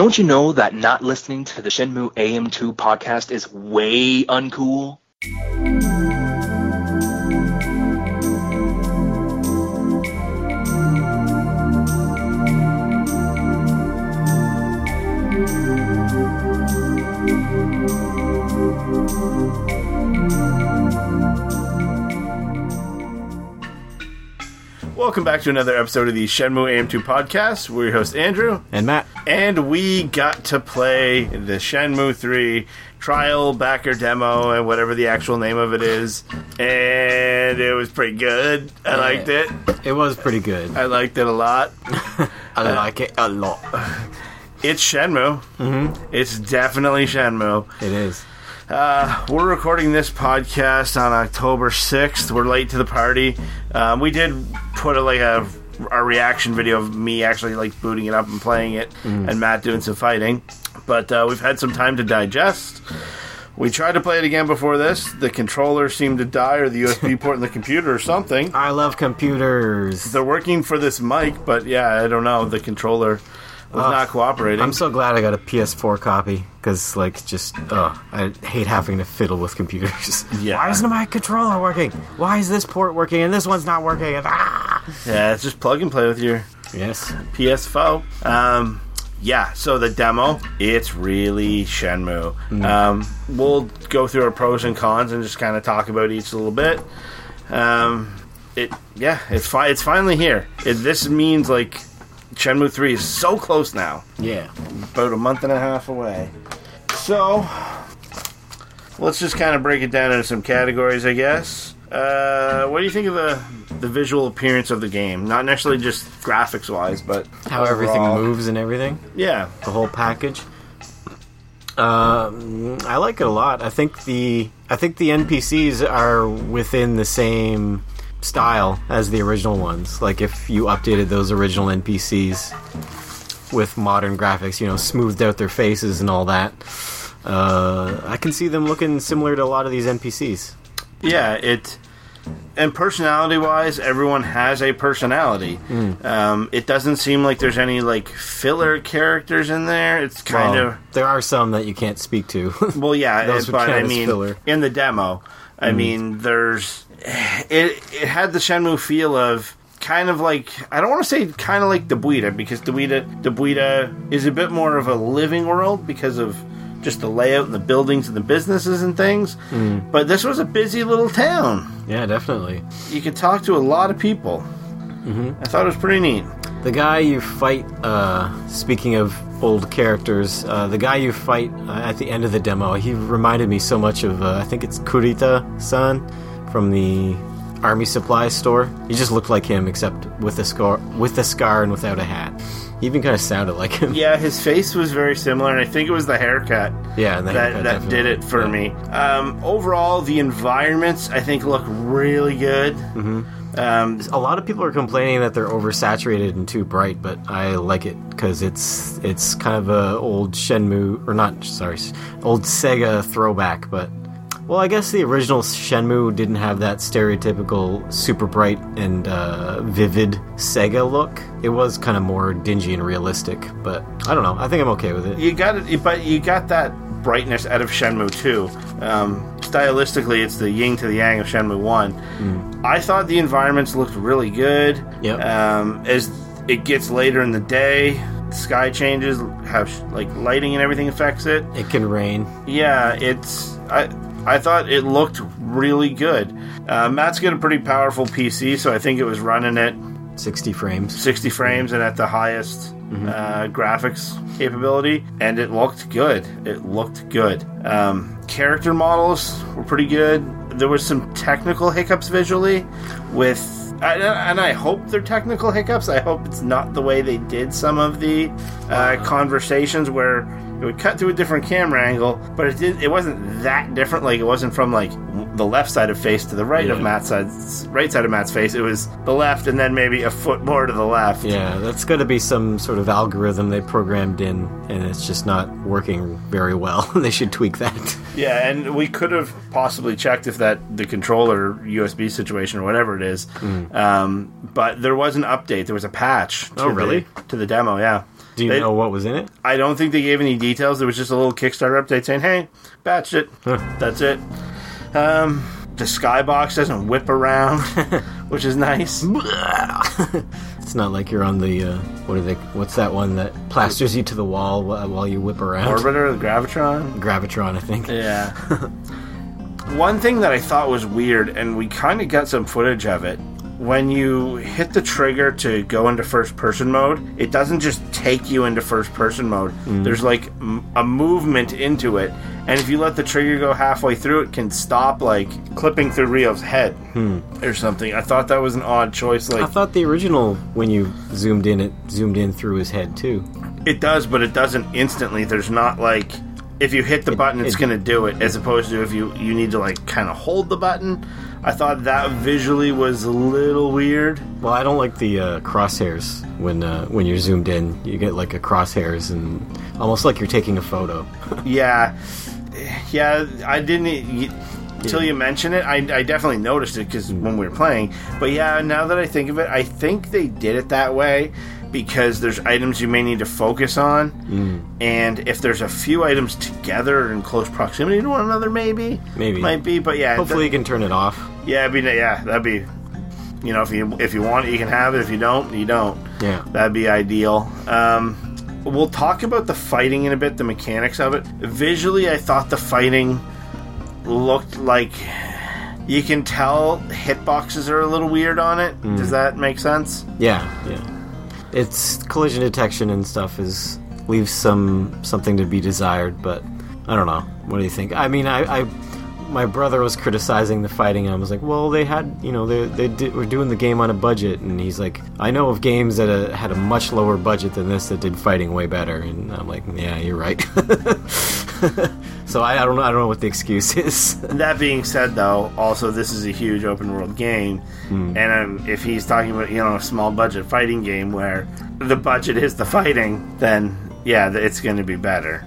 Don't you know that not listening to the Shenmue AM2 podcast is way uncool? Welcome back to another episode of the Shenmue AM2 podcast. We're your host Andrew, And Matt, and we got to play the Shenmue 3 trial backer demo and whatever the actual name of it is, and it was pretty good. I liked it. it was pretty good. I liked it a lot. I like it a lot. It's Shenmue. Mm-hmm. It's definitely Shenmue. It is. Uh, we're recording this podcast on October 6th. We're late to the party. Um, we did put a, like a, a reaction video of me actually like booting it up and playing it, and Matt doing some fighting. But uh, we've had some time to digest. We tried to play it again before this. The controller seemed to die, or the USB port in the computer, or something. I love computers. They're working for this mic, but yeah, I don't know. The controller was Ugh. not cooperating. I'm so glad I got a PS4 copy because, like, just oh, I hate having to fiddle with computers. Yeah. Why isn't my controller working? Why is this port working and this one's not working? And, ah! yeah, it's just plug and play with your Yes. PS4. Um, yeah, so the demo, it's really Shenmue. Um, we'll go through our pros and cons and just kind of talk about each a little bit. Um, it, yeah, it's fi- It's finally here. It, this means like Shenmue Three is so close now, Yeah. about a month and a half away. So let's just kind of break it down into some categories, I guess. Uh, what do you think of the the visual appearance of the game? Not necessarily just graphics wise, but How everything moves and everything. Yeah, the whole package. Um, I like it a lot. I think the I think the NPCs are within the same style as the original ones. Like if you updated those original NPCs with modern graphics, you know, smoothed out their faces and all that, uh, I can see them looking similar to a lot of these NPCs. Yeah, it and personality wise, everyone has a personality. Um, it doesn't seem like there's any like filler characters in there. It's kind Well, of there are some that you can't speak to. well, yeah, Those it- but I mean, filler. in the demo, I mean, there's it. It had the Shenmue feel of. Kind of like I don't want to say kind of like Dobuita because Dobuita Dobuita is a bit more of a living world because of just the layout and the buildings and the businesses and things. But this was a busy little town yeah, definitely. you could talk to a lot of people. I thought it was pretty neat. The guy you fight, uh, speaking of old characters, uh, the guy you fight uh, at the end of the demo, he reminded me so much of, uh, I think it's Kurita san from the army supply store. He just looked like him, except with a scar, with a scar and without a hat. He even kind of sounded like him. Yeah, his face was very similar, and I think it was the haircut Yeah, that, haircut that did it for Yeah. me. Um, overall, the environments I think look really good. Mm-hmm. Um, A lot of people are complaining that they're oversaturated and too bright, but I like it because it's it's kind of a old Shenmue or not sorry, old Sega throwback. But well, I guess the original Shenmue didn't have that stereotypical super bright and uh, vivid Sega look. It was kind of more dingy and realistic. But I don't know. I think I'm okay with it. you got it, but you got that brightness out of Shenmue 2. Um, stylistically, it's the yin to the yang of Shenmue 1. I thought the environments looked really good. Yep. Um, as it gets later in the day, sky changes, how like lighting and everything affects it. It can rain. Yeah, it's I I thought it looked really good. Uh, Matt's got a pretty powerful PC, so I think it was running at 60 frames. 60 frames and at the highest uh, graphics capability, and it looked good. It looked good. Um, character models were pretty good. There were some technical hiccups visually with. And and I hope they're technical hiccups. I hope it's not the way they did some of the uh, conversations where it would cut to a different camera angle, but it did. It wasn't that different. Like it wasn't from like the left side of face to the right of Matt's side, right side of Matt's face. It was the left, and then maybe a foot more to the left. Yeah, that's got to be some sort of algorithm they programmed in, and it's just not working very well. they should tweak that. Yeah, and we could have possibly checked if that the controller USB situation or whatever it is. Um, but there was an update. There was a patch. To. Oh, really? The, to the demo, yeah. Do you They- know what was in it? I don't think they gave any details. There was just a little Kickstarter update saying, "Hey, batched it. Huh. That's it." Um, the skybox doesn't whip around, which is nice. It's not like you're on the uh, what are they? What's that one that plasters you to the wall while, while you whip around? Orbiter, the Gravitron. Gravitron, I think. Yeah. One thing that I thought was weird, and we kind of got some footage of it. When you hit the trigger to go into first person mode, it doesn't just take you into first person mode. Mm. There's like m- a movement into it, and if you let the trigger go halfway through, it can stop like clipping through Ryo's head hmm. or something. I thought that was an odd choice. Like I thought the original, when you zoomed in, it zoomed in through his head too. it does, but it doesn't instantly. There's not like if you hit the button, it's it- going to do it, as opposed to if you you need to like kind of hold the button. I thought that visually was a little weird. Well, I don't like the uh, crosshairs when uh, when you're zoomed in. You get like a crosshairs and almost like you're taking a photo. Yeah, yeah. I didn't until you mention it. I, I definitely noticed it because when we were playing. But yeah, now that I think of it, I think they did it that way because there's items you may need to focus on, and if there's a few items together in close proximity to one another, maybe Maybe. might be. But yeah, Hopefully, you can turn it off. Yeah, it'd be yeah, that'd be you know, if you if you want it, you can have it. If you don't, you don't. Yeah. That'd be ideal. Um, we'll talk about the fighting in a bit, the mechanics of it. Visually, I thought the fighting looked like you can tell hitboxes are a little weird on it. Does that make sense? Yeah, yeah. Its collision detection and stuff is leaves some something to be desired, but I don't know. What do you think? I mean, I, I my brother was criticizing the fighting, and I was like, well, they had, you know, they they did, were doing the game on a budget, and he's like, I know of games that uh, had a much lower budget than this that did fighting way better, and I'm like, yeah, you're right. so I, I don't know, I don't know what the excuse is. That being said, though, also this is a huge open world game, and um, if he's talking about you know a small budget fighting game where the budget is the fighting, then yeah, it's going to be better.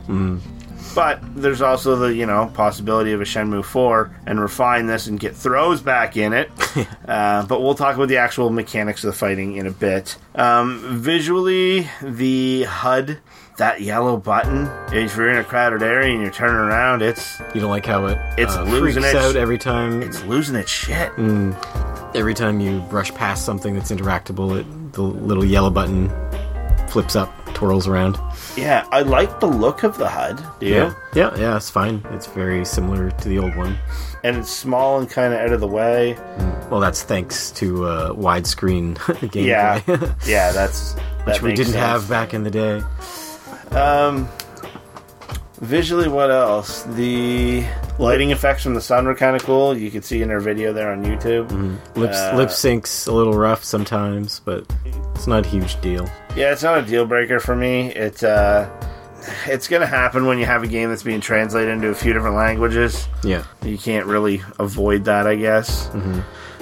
But there's also the you know possibility of a Shenmue four and refine this and get throws back in it. uh, but we'll talk about the actual mechanics of the fighting in a bit. Um, visually, the HUD. That yellow button, if you're in a crowded area and you're turning around, it's you don't like how it It's uh, losing freaks its- out every time it's losing its shit. Every time you brush past something that's interactable, it, the little yellow button flips up, twirls around. Yeah, I like the look of the HUD. Do you? yeah, yeah, it's fine. It's very similar to the old one. And it's small and kind of out of the way. Well, that's thanks to uh, widescreen gameplay, Yeah, yeah, that's that which we didn't sense. have back in the day. Um, visually, what else? The lighting effects from the sun were kind of cool. You could see in our video there on YouTube. Lip, Uh, lip sync's a little rough sometimes, but it's not a huge deal. Yeah, it's not a deal breaker for me. It's uh, it's gonna happen when you have a game that's being translated into a few different languages. Yeah, You can't really avoid that, I guess.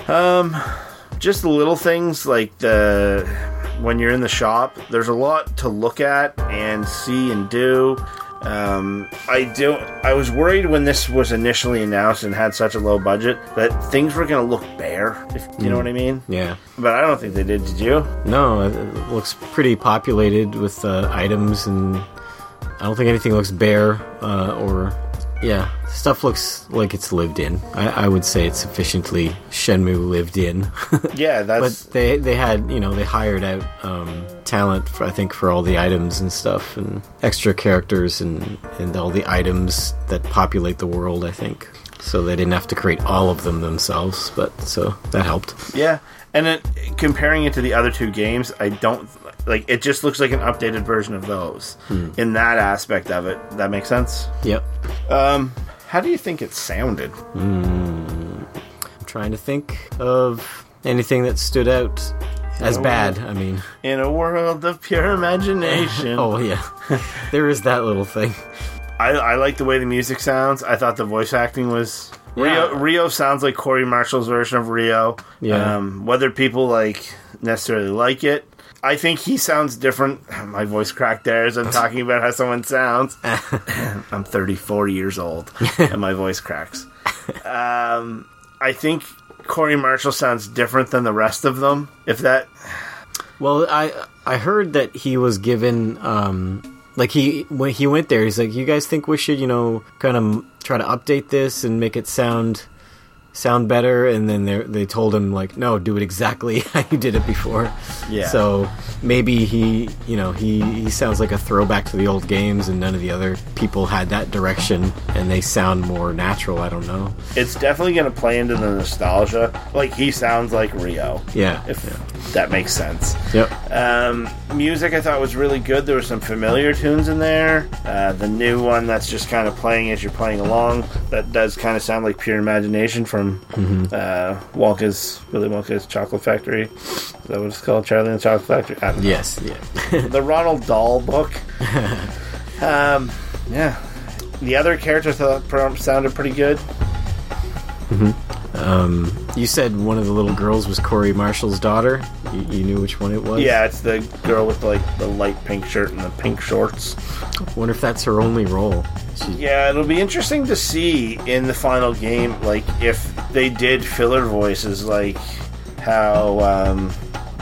Um, just the little things like the when you're in the shop. There's a lot to look at and see and do. Um, I do. I was worried when this was initially announced and had such a low budget that things were going to look bare. If you know what I mean. yeah. But I don't think they did. Did you? No, it it looks pretty populated with uh, items, and I don't think anything looks bare uh, or. Yeah, stuff looks like it's lived in. I, I would say it's sufficiently Shenmue lived in. Yeah, that's. but they they had you know they hired out um, talent for, I think for all the items and stuff and extra characters and and all the items that populate the world. I think so they didn't have to create all of them themselves, but so that helped. yeah. And then comparing it to the other two games, I don't like. It just looks like an updated version of those in that aspect of it. That makes sense. Yep. Um, how do you think it sounded? I'm trying to think of anything that stood out as bad. I mean, In a world of pure imagination. oh yeah, there is that little thing. I, I like the way the music sounds. I thought the voice acting was. Ryo, Ryo sounds like Corey Marshall's version of Ryo. Yeah. Um, whether people like necessarily like it, I think he sounds different. My voice cracked there as I'm talking about how someone sounds. I'm 34 years old and my voice cracks. Um, I think Corey Marshall sounds different than the rest of them. If that Well, I I heard that he was given um like he when he went there, he's like, "You guys think we should, you know, kind of try to update this and make it sound sound better?" And then they they told him like, "No, do it exactly how you did it before." Yeah. So maybe he, you know, he he sounds like a throwback to the old games, and none of the other people had that direction, and they sound more natural. I don't know. It's definitely going to play into the nostalgia. Like he sounds like Ryo, Yeah. if that makes sense. Yep. Um, music I thought was really good. There were some familiar tunes in there. Uh, the new one that's just kind of playing as you're playing along. That does kind of sound like pure imagination from uh, Wonka's Willy Wonka's Chocolate Factory. Is that what it's called? Charlie and the Chocolate Factory. Don't know. Yes. Yeah. the Ronald Dahl book. um, yeah. The other characters I thought sounded pretty good. You said one of the little girls was Corey Marshall's daughter. You, you knew which one it was. Yeah, it's the girl with like the light pink shirt and the pink shorts. Wonder if that's her only role. She, Yeah, it'll be interesting to see in the final game, like if they did filler voices, like how um,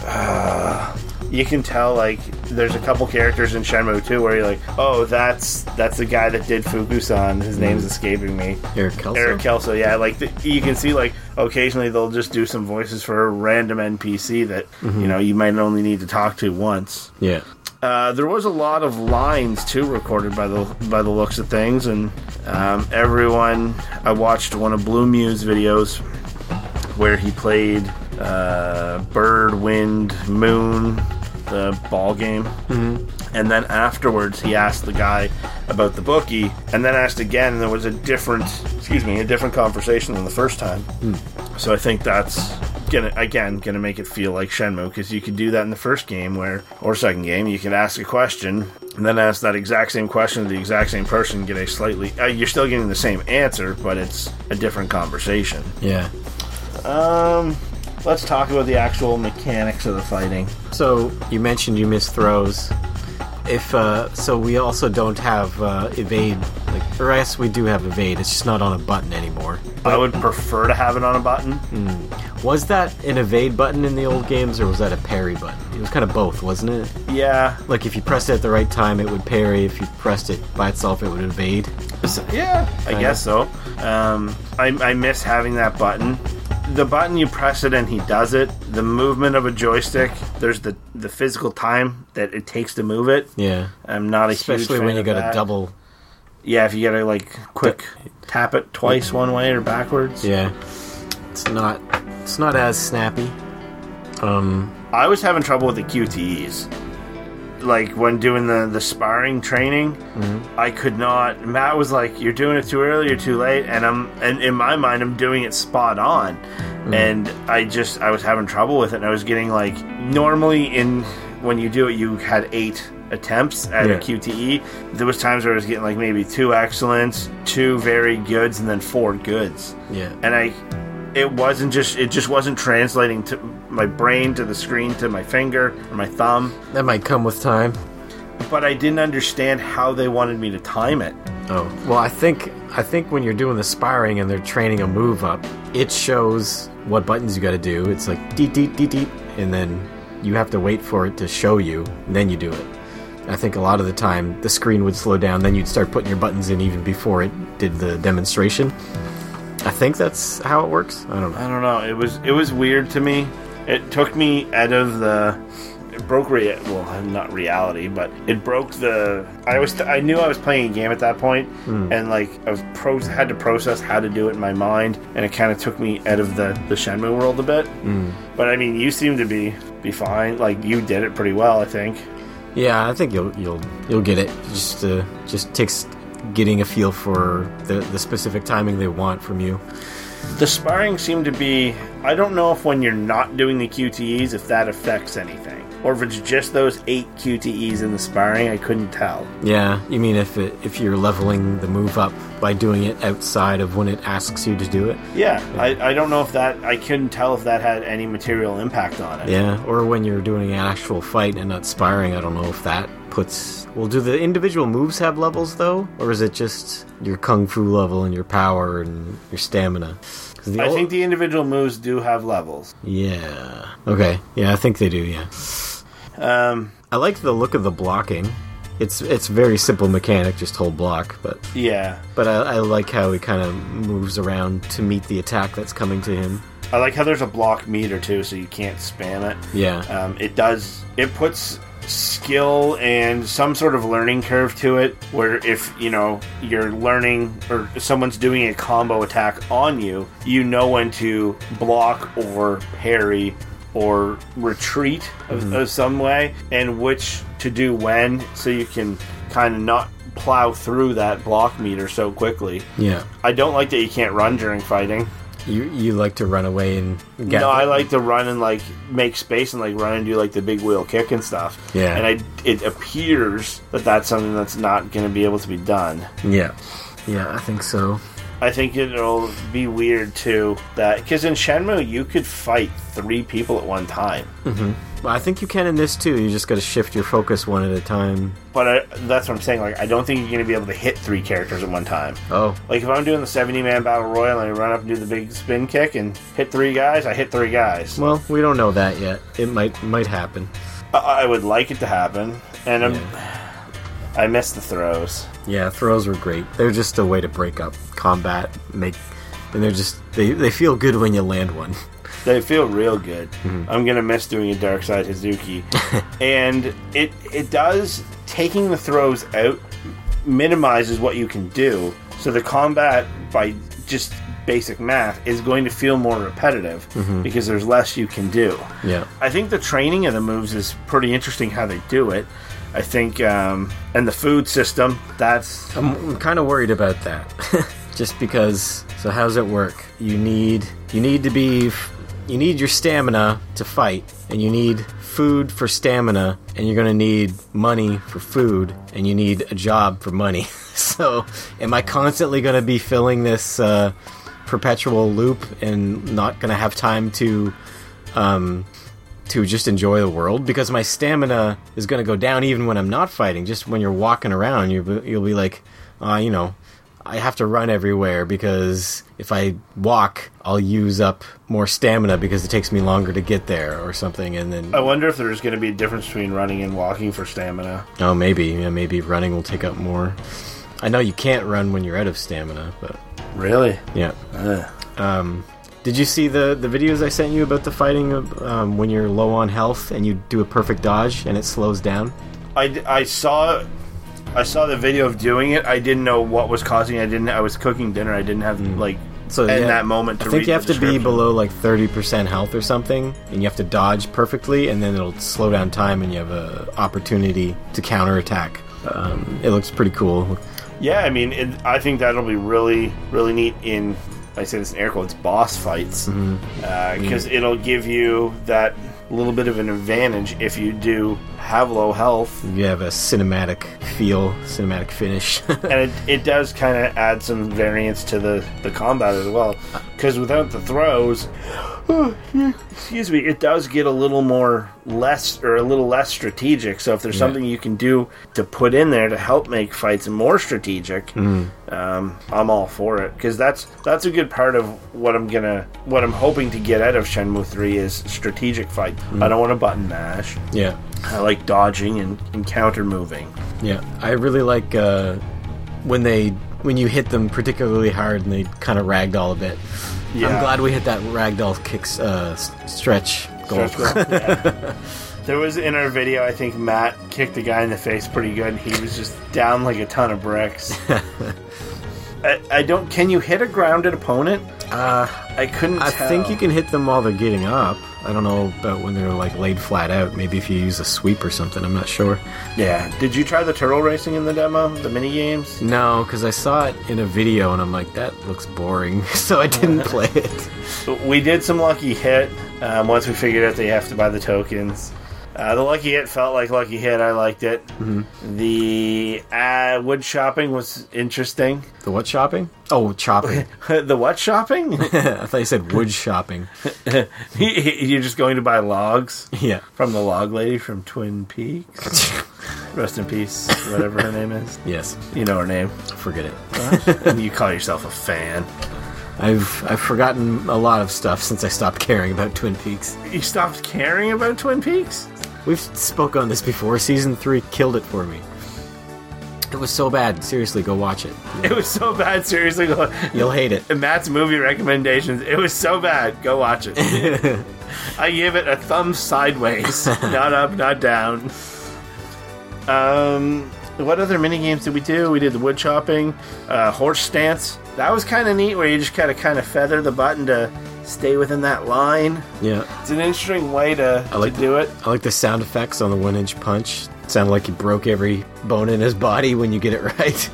uh, you can tell, like there's a couple characters in Shenmue 2 where you're like, oh, that's that's the guy that did Fukusan. His name's escaping me. Eric Kelso. Eric Kelso, yeah, like the, you can see, like occasionally they'll just do some voices for a random NPC that you know you might only need to talk to once. Yeah. Uh, there was a lot of lines too recorded by the by the looks of things, and um, everyone. I watched one of Blue Muse videos where he played uh, Bird, Wind, Moon, the ball game, mm-hmm. and then afterwards he asked the guy about the bookie, and then asked again, and there was a different, excuse me, a different conversation than the first time. So I think that's gonna again gonna make it feel like Shenmue because you could do that in the first game where or second game you could ask a question and then ask that exact same question to the exact same person get a slightly uh, you're still getting the same answer but it's a different conversation. Yeah. Um, let's talk about the actual mechanics of the fighting. So you mentioned you miss throws. If uh, so, we also don't have uh, evade. Like, or yes, we do have evade. It's just not on a button anymore. But, I would prefer to have it on a button. Was that an evade button in the old games, or was that a parry button? It was kind of both, wasn't it? Yeah, Like if you pressed it at the right time, it would parry. If you pressed it by itself, it would evade. Yeah, I Kinda. guess so. Um, I, I miss having that button. The button you press it and he does it. The movement of a joystick. There's the the physical time that it takes to move it. Yeah. I'm not a Especially when you got that. a double. Yeah, if you gotta like quick tap it twice one way or backwards. Yeah. It's not. It's not as snappy. Um. I was having trouble with the QTEs. Like when doing the the sparring training, mm-hmm. I could not. Matt was like, "You're doing it too early or too late," and I'm and in my mind, I'm doing it spot on, mm-hmm. and I just I was having trouble with it. And I was getting like normally in when you do it, you had eight attempts at Yeah. a QTE. There was times where I was getting like maybe two excellents, two very goods, and then four goods Yeah. and I it wasn't just it just wasn't translating to my brain to the screen to my finger or my thumb That might come with time. but I didn't understand how they wanted me to time it Oh well, I think I think when you're doing the sparring and they're training a move up, it shows what buttons you got to do. It's like deet deet deet deet, and then you have to wait for it to show you, and then you do it. I think a lot of the time the screen would slow down, then you'd start putting your buttons in even before it did the demonstration. I think that's how it works. I don't know. I don't know. It was it was weird to me. It took me out of the it broke rea- well not reality but it broke the I was I knew I was playing a game at that point, and like I was pro had to process how to do it in my mind and it kind of took me out of the the Shenmue world a bit. But I mean you seem to be be fine. Like you did it pretty well I think. Yeah, I think you'll you'll you'll get it. Just uh, just takes getting a feel for the the specific timing they want from you. The sparring seemed to be. I don't know if when you're not doing the QTEs, if that affects anything. Or if it's just those eight QTEs in the sparring, I couldn't tell. Yeah, you mean if it, if you're leveling the move up by doing it outside of when it asks you to do it? Yeah, I, I don't know if that. I couldn't tell if that had any material impact on it. Yeah, or when you're doing an actual fight and not sparring, I don't know if that puts. Well, do the individual moves have levels though, or is it just your kung fu level and your power and your stamina? I think the individual moves do have levels. Yeah. Okay. Yeah, I think they do. Yeah. Um, I like the look of the blocking. It's it's very simple mechanic, just hold block, but yeah. but I, I like how he kind of moves around to meet the attack that's coming to him. I like how there's a block meter too, so you can't spam it. Yeah, Um, it does. It puts skill and some sort of learning curve to it. Where if you know you're learning or someone's doing a combo attack on you, you know when to block or parry or retreat of, mm-hmm. of some way, and which to do when, so you can kind of not plow through that block meter so quickly. yeah. I don't like that you can't run during fighting. You you like to run away and get No, I like to run and like make space and like run and do like the big wheel kick and stuff. Yeah. And I, it appears that that's something that's not going to be able to be done. Yeah, yeah, I think so. I think it'll be weird too that because in Shenmue you could fight three people at one time, mm-hmm. Well, I think you can in this too. You just got to shift your focus one at a time. but I, that's what I'm saying. Like I don't think you're going to be able to hit three characters at one time. Oh, Like if I'm doing the 70 man battle royal and I run up and do the big spin kick and hit three guys, I hit three guys. well, we don't know that yet. It might might happen. I, I would like it to happen, and I'm, Yeah. I miss the throws. Yeah, throws were great. They're just a way to break up combat, make, and they're just they they feel good when you land one. They feel real good. Mm-hmm. I'm gonna miss doing a Dark Side Hazuki, and it it does taking the throws out minimizes what you can do. So the combat by just basic math is going to feel more repetitive Mm-hmm. because there's less you can do. Yeah, I think the training of the moves is pretty interesting how they do it. I think, um, and the food system that's I'm, I'm kind of worried about that, just because. So how's it work? You need you need to be you need your stamina to fight, and you need food for stamina, and you're gonna need money for food, and you need a job for money. so, am I constantly gonna be filling this uh, perpetual loop and not gonna have time to? Um, to just enjoy the world because my stamina is going to go down even when I'm not fighting. Just when you're walking around, you you'll be like, uh, you know, I have to run everywhere because if I walk, I'll use up more stamina because it takes me longer to get there or something. And then I wonder if there's going to be a difference between running and walking for stamina. oh, maybe yeah, maybe running will take up more. I know you can't run when you're out of stamina, but Really? yeah. Ugh. Um, did you see the the videos I sent you about the fighting um, when you're low on health and you do a perfect dodge and it slows down? I, I saw I saw the video of doing it. I didn't know what was causing. it. I didn't. I was cooking dinner. I didn't have like So in yeah, that moment. To I think read you have to be below like thirty percent health or something, and you have to dodge perfectly, and then it'll slow down time, and you have a opportunity to counterattack. Um, it looks pretty cool. Yeah, I mean, it, I think that'll be really really neat in. I say this in air quotes, boss fights, mm-hmm. uh, mm-hmm. because it'll give you that little bit of an advantage if you do have low health, You have a cinematic feel, cinematic finish. and it, it does kind of add some variance to the the combat as well. Because without the throws, excuse me, it does get a little more less or a little less strategic. So if there's something you can do to put in there to help make fights more strategic, um, I'm all for it because that's that's a good part of what I'm gonna what I'm hoping to get out of Shenmue Three is strategic fight. I don't want to button mash. yeah, I like dodging and, and counter moving. yeah. I really like uh, when they when you hit them particularly hard and they kind of ragdoll a bit. I'm glad we hit that ragdoll kicks uh, s- stretch goal. Stretch goal, yeah. There was in our video, I think Matt kicked the guy in the face pretty good. and He was just down like a ton of bricks. I, I don't. Can you hit a grounded opponent? Uh, I couldn't. I tell. think you can hit them while they're getting up. I don't know about when they're like laid flat out. Maybe if you use a sweep or something. I'm not sure. Yeah. Did you try the turtle racing in the demo? The mini games? No, because I saw it in a video and I'm like, that looks boring, so I didn't play it. We did some lucky hit. Um, once we figured out that you have to buy the tokens. Uh, the lucky hit felt like lucky hit. I liked it. The uh, wood shopping was interesting. The what shopping? Oh, chopping. the what shopping? I thought you said wood shopping. You're just going to buy logs Yeah. from the log lady from Twin Peaks. Rest in peace, whatever her name is. Yes. You know her name. Forget it. and you call yourself a fan. I've I've forgotten a lot of stuff since I stopped caring about Twin Peaks. You stopped caring about Twin Peaks? We've spoke on this before. Season three killed it for me. It was so bad. Seriously, go watch it. It was so bad. Seriously, go. You'll hate it. And Matt's movie recommendations. It was so bad. Go watch it. I give it a thumb sideways, not up, not down. Um, what other mini games did we do? We did the wood chopping, uh, horse stance. That was kind of neat, where you just kind of kind of feather the button to stay within that line. Yeah, It's an interesting way to, I like to do it. I like the sound effects on the one inch punch. It sounded like he broke every bone in his body when you get it right.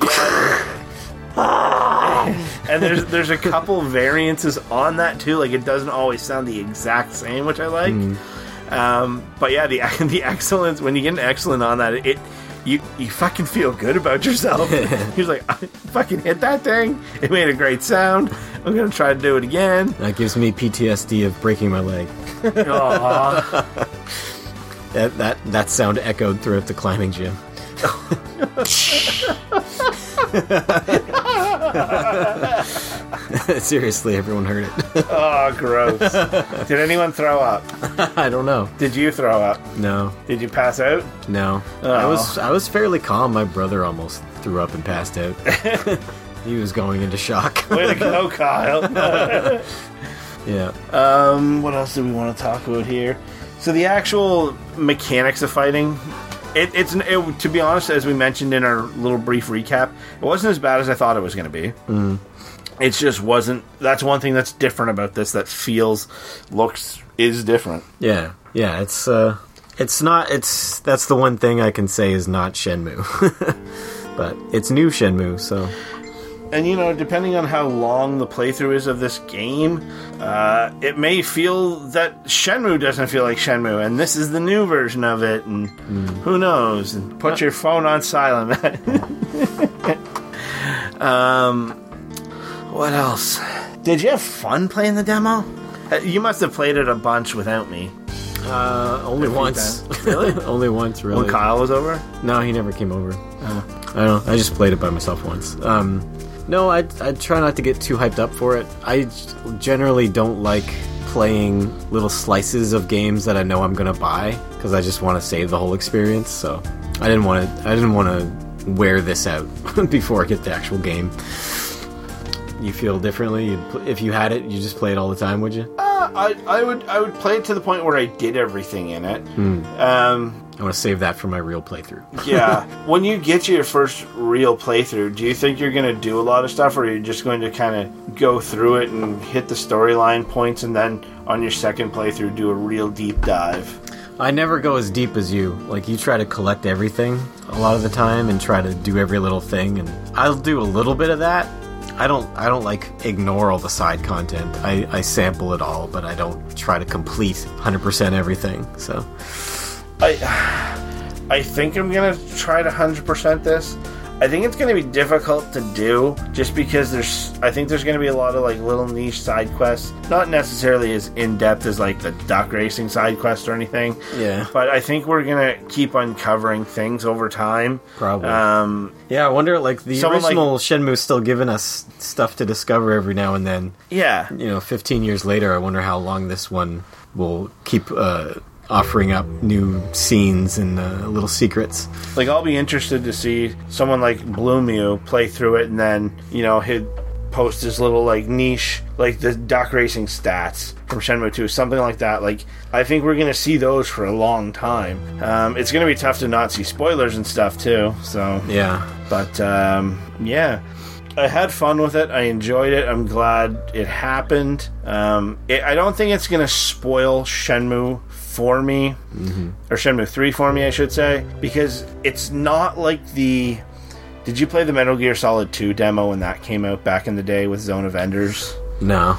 And there's there's a couple variances on that too. Like it doesn't always sound the exact same, which I like. Um, but yeah, the the excellence when you get an excellent on that, it you you fucking feel good about yourself. He's like, I fucking hit that thing. It made a great sound. I'm gonna try to do it again. That gives me PTSD of breaking my leg. That that that sound echoed throughout the climbing gym. Seriously, everyone heard it. oh, gross. Did anyone throw up? I don't know. Did you throw up? No, Did you pass out? no. I was I was fairly calm. My brother almost threw up and passed out. he was going into shock. Way to go, Kyle. yeah. Um, what else do we want to talk about here? So the actual mechanics of fighting, it, it's it, to be honest, as we mentioned in our little brief recap, it wasn't as bad as I thought it was going to be. Mm. It just wasn't. That's one thing that's different about this. That feels, looks, is different. Yeah, yeah, it's uh it's not it's that's the one thing I can say is not Shenmue. but it's new Shenmue, so And you know, depending on how long the playthrough is of this game, uh, it may feel that Shenmue doesn't feel like Shenmue, and this is the new version of it, and who knows? And put your phone on silent. um, what else? Did you have fun playing the demo? Uh, You must have played it a bunch without me. uh only once. Really? only once really. When Kyle was over? No, he never came over. Uh, I don't know. I just played it by myself once. Um no, I I try not to get too hyped up for it. I generally don't like playing little slices of games that I know I'm going to buy because I just want to save the whole experience. So, I didn't want to I didn't want to wear this out before I get the actual game. You feel differently You'd if you had it. You just play it all the time, would you? Uh, I, I would I would play it to the point where I did everything in it. Um, I want to save that for my real playthrough. yeah. when you get your first real playthrough, do you think you're going to do a lot of stuff, or are you just going to kind of go through it and hit the storyline points, and then on your second playthrough do a real deep dive? I never go as deep as you. Like you try to collect everything a lot of the time and try to do every little thing and I'll do a little bit of that. I don't I don't like ignore all the side content. I, I sample it all, but I don't try to complete 100% everything. So, I I think I'm gonna try to hundred percent this. I think it's gonna be difficult to do just because there's I think there's gonna be a lot of like little niche side quests, not necessarily as in depth as like the duck racing side quest or anything. Yeah. But I think we're gonna keep uncovering things over time. Probably. Um yeah, I wonder like the Someone like- original Shenmue's still giving us stuff to discover every now and then. yeah. You know, 15 years later, I wonder how long this one will keep uh, offering up new scenes and uh, little secrets. Like I'll be interested to see someone like Bloomew play through it and then, you know, he'd post his little like niche like the duck racing stats from Shenmue 2, something like that. Like I think we're gonna see those for a long time. Um, it's gonna be tough to not see spoilers and stuff too. So Yeah. but um, yeah, I had fun with it. I enjoyed it. I'm glad it happened. Um, it, I don't think it's going to spoil Shenmue for me, mm-hmm. or Shenmue 3 for me, I should say, because it's not like the. Did you play the Metal Gear Solid 2 demo when that came out back in the day with Zone of Enders? No.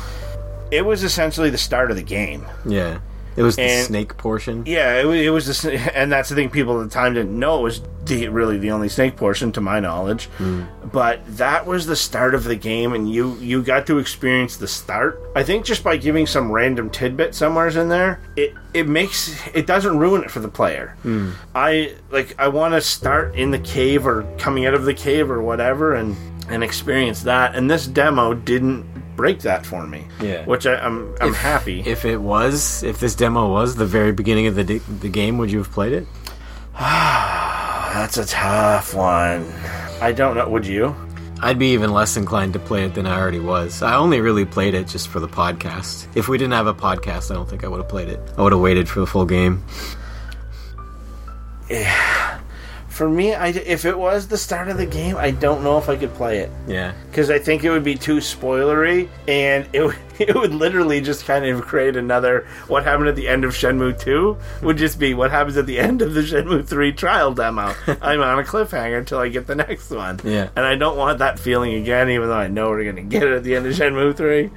It was essentially the start of the game. Yeah. It was the snake portion. Yeah, it, it was, the, and that's the thing. People at the time didn't know it was the, really the only snake portion, to my knowledge. Hmm. But that was the start of the game, and you you got to experience the start. I think just by giving some random tidbit somewheres in there, it it makes it doesn't ruin it for the player. Hmm. I like I want to start in the cave or coming out of the cave or whatever, and and experience that. And this demo didn't break that for me. Yeah. which I, I'm I'm happy. If it was, if this demo was the very beginning of the the game, would you have played it? That's a tough one. I don't know. Would you? I'd be even less inclined to play it than I already was. I only really played it just for the podcast. If we didn't have a podcast, I don't think I would have played it. I would have waited for the full game. For me, I, if it was the start of the game, I don't know if I could play it Yeah. because I think it would be too spoilery, and it would, it would literally just kind of create another. What happened at the end of Shenmue Two would just be what happens at the end of the Shenmue Three trial demo. I'm on a cliffhanger until I get the next one. Yeah. and I don't want that feeling again, even though I know we're going to get it at the end of Shenmue Three.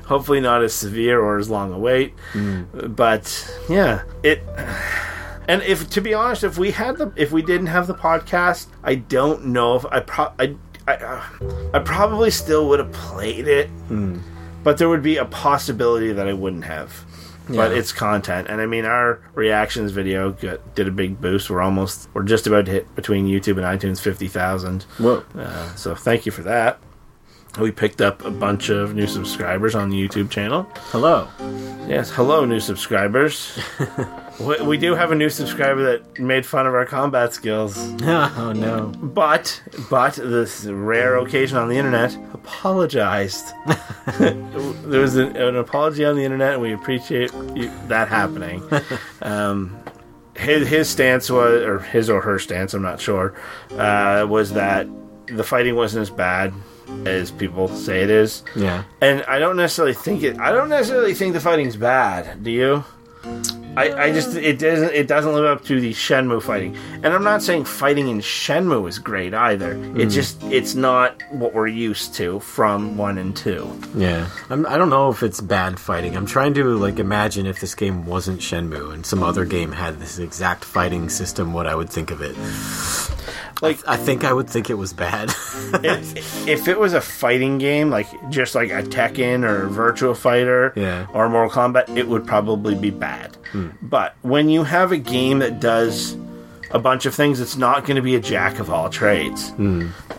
Hopefully, not as severe or as long a wait, mm. but yeah, it. And if to be honest, if we had the if we didn't have the podcast, I don't know if I pro I I, uh, I probably still would have played it, but there would be a possibility that I wouldn't have. But it's content, and I mean our reactions video got, did a big boost. We're almost we're just about to hit between YouTube and iTunes fifty thousand. Whoa. Uh, so thank you for that. We picked up a bunch of new subscribers on the YouTube channel. Hello. Yes, hello, new subscribers. we, we do have a new subscriber that made fun of our combat skills, oh no. but but this rare occasion on the internet apologized. there was an, an apology on the internet, and we appreciate you, that happening. Um, his his stance was, or his or her stance, I'm not sure, uh, was that the fighting wasn't as bad as people say it is. Yeah. And I don't necessarily think it. I don't necessarily think the fighting's bad. Do you? I, I just it doesn't it doesn't live up to the Shenmue fighting, and I'm not saying fighting in Shenmue is great either. It hmm. just it's not what we're used to from one and two. Yeah. I'm, I don't know if it's bad fighting. I'm trying to like imagine if this game wasn't Shenmue and some other game had this exact fighting system, what I would think of it. Like I think I would think it was bad. if, if it was a fighting game, like just like a Tekken or Virtual Fighter, Yeah. or Mortal Kombat, it would probably be bad. But when you have a game that does a bunch of things, it's not going to be a jack of all trades.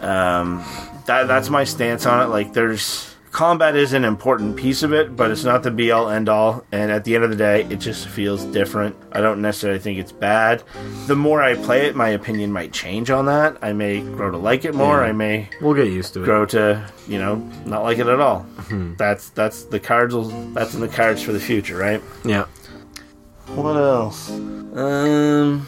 Um, that that's my stance on it. Like, there's combat is an important piece of it, but it's not the be all end all. And at the end of the day, it just feels different. I don't necessarily think it's bad. The more I play it, my opinion might change on that. I may grow to like it more. Yeah. I may we'll get used to it. grow to you know not like it at all. That's that's the cards. Will, that's in the cards for the future, right? Yeah. What else? Um,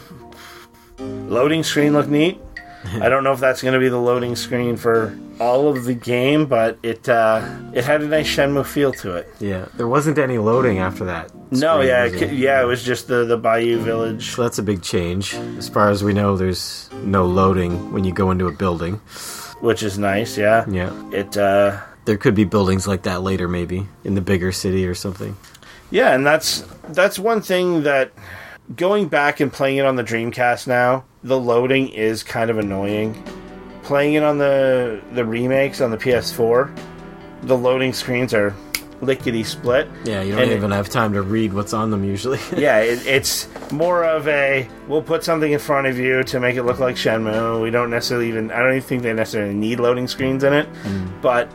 loading screen look neat. I don't know if that's going to be the loading screen for all of the game, but it uh, it had a nice Shenmue feel to it. Yeah. There wasn't any loading after that. No, yeah, it, yeah, it was just the the Bailu Village, So that's a big change. As far as we know, there's no loading when you go into a building. which is nice. Yeah, Yeah. it. Uh, There could be buildings like that later, maybe in the bigger city or something. Yeah, and that's that's one thing that going back and playing it on the Dreamcast now, the loading is kind of annoying. Playing it on the the remakes on the PS4, the loading screens are lickety split. Yeah, you don't And it- even have time to read what's on them usually. Yeah, it, it's more of a we'll put something in front of you to make it look like Shenmue. We don't necessarily even I don't even think they necessarily need loading screens in it, mm. but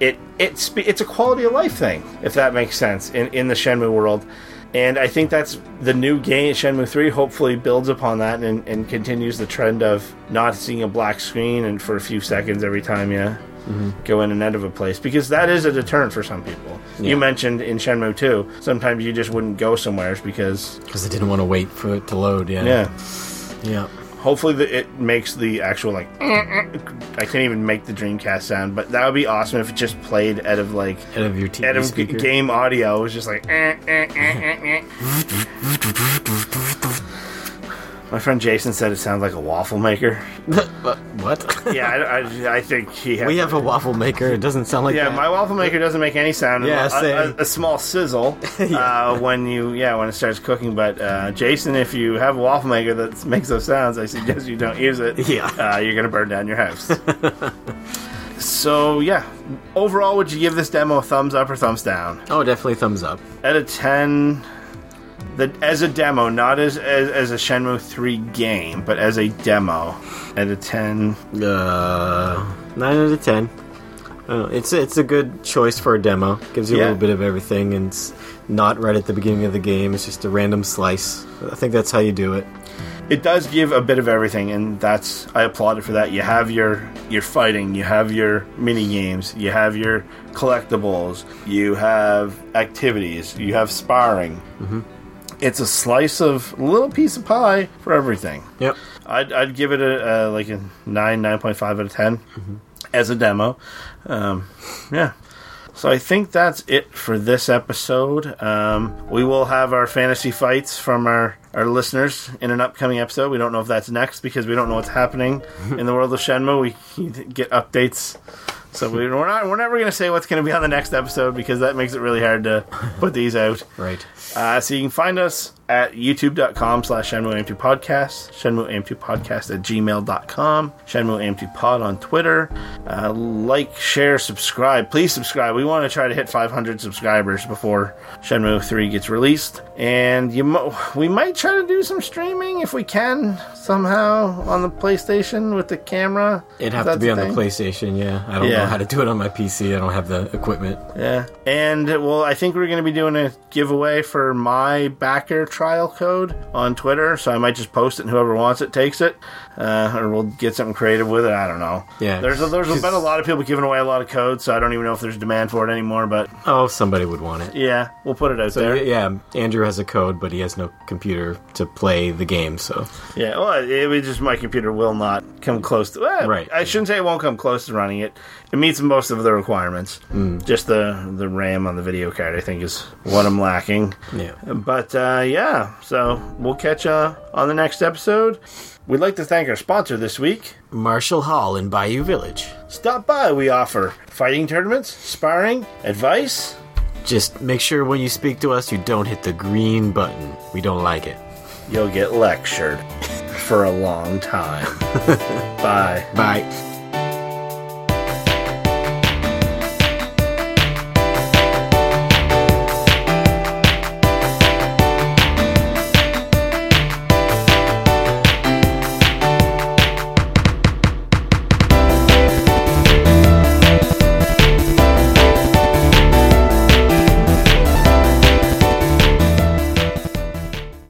it it's it's a quality of life thing if that makes sense in in the Shenmue world. And I think that's the new game, Shenmue 3, hopefully builds upon that and, and continues the trend of not seeing a black screen and for a few seconds every time you mm-hmm. go in and out of a place. Because that is a deterrent for some people. Yeah. You mentioned in Shenmue 2, sometimes you just wouldn't go somewhere because Because I didn't want to wait for it to load. Yeah. yeah. Yeah. Hopefully, the, it makes the actual like. I can't even make the Dreamcast sound, but that would be awesome if it just played out of like Out of your TV out of g- speaker. game audio. It was just like. Eh, eh, eh, My friend Jason said it sounds like a waffle maker. what? Yeah, I, I, I think he. Has, we have a waffle maker. It doesn't sound like Yeah, that. my waffle maker doesn't make any sound. Yeah, a, a, a small sizzle uh, when you yeah when it starts cooking. But uh, Jason, if you have a waffle maker that makes those sounds, I suggest you don't use it. Yeah. uh, you're gonna burn down your house. so yeah, overall, would you give this demo a thumbs up or thumbs down? oh, definitely thumbs up. Out of ten. The, as a demo, not as, as as a Shenmue 3 game, but as a demo, out of 10, Uh, nine out of ten. I it's it's a good choice for a demo. Gives you a little bit of everything, and it's not right at the beginning of the game. It's just a random slice. I think that's how you do it. it does give a bit of everything and that's i applaud it for that you have your your fighting you have your mini games you have your collectibles you have activities you have sparring mm-hmm. It's a slice of little piece of pie for everything Yep. i'd, I'd give it a, a like a 9 9.5 out of 10 as a demo um, yeah so I think that's it for this episode. Um, we will have our fantasy fights from our, our listeners in an upcoming episode. We don't know if that's next because we don't know what's happening in the world of Shenmue. We get updates. So we, we're not we're never going to say what's going to be on the next episode because that makes it really hard to put these out. Right. Uh, so you can find us at youtube.com slash shenmueam2 podcast, shenmueam2 podcast at gmail.com, shenmueam2 pod on Twitter. Uh, like, share, subscribe. Please subscribe. We want to try to hit 500 subscribers before Shenmue 3 gets released. And you mo- we might try to do some streaming if we can somehow on the PlayStation with the camera. It'd have to be that's on the. PlayStation. Yeah. I don't Yeah. know how to do it on my PC. I don't have the equipment. Yeah. And well, I think we're going to be doing a giveaway for my backer trial code on Twitter. So I might just post it and whoever wants it takes it. Uh, or we'll get something creative with it. I don't know. Yeah. There's a, there's been a lot of people giving away a lot of codes, so I don't even know if there's demand for it anymore. But Oh, somebody would want it. yeah, we'll put it out So there. yeah, Andrew has a code, but he has no computer to play the game. So Yeah, well, it, it just my computer will not come close to. Well, Right. I shouldn't say it won't come close to running it. It meets most of the requirements. Mm. Just the the RAM on the video card, I think, is what I'm lacking. yeah, But uh, yeah, so we'll catch uh, on the next episode. We'd like to thank our sponsor this week. Martial Hall in Bailu Village. Stop by. We offer fighting tournaments, sparring, advice. Just make sure when you speak to us, you don't hit the green button. We don't like it. You'll get lectured for a long time. Bye. Bye.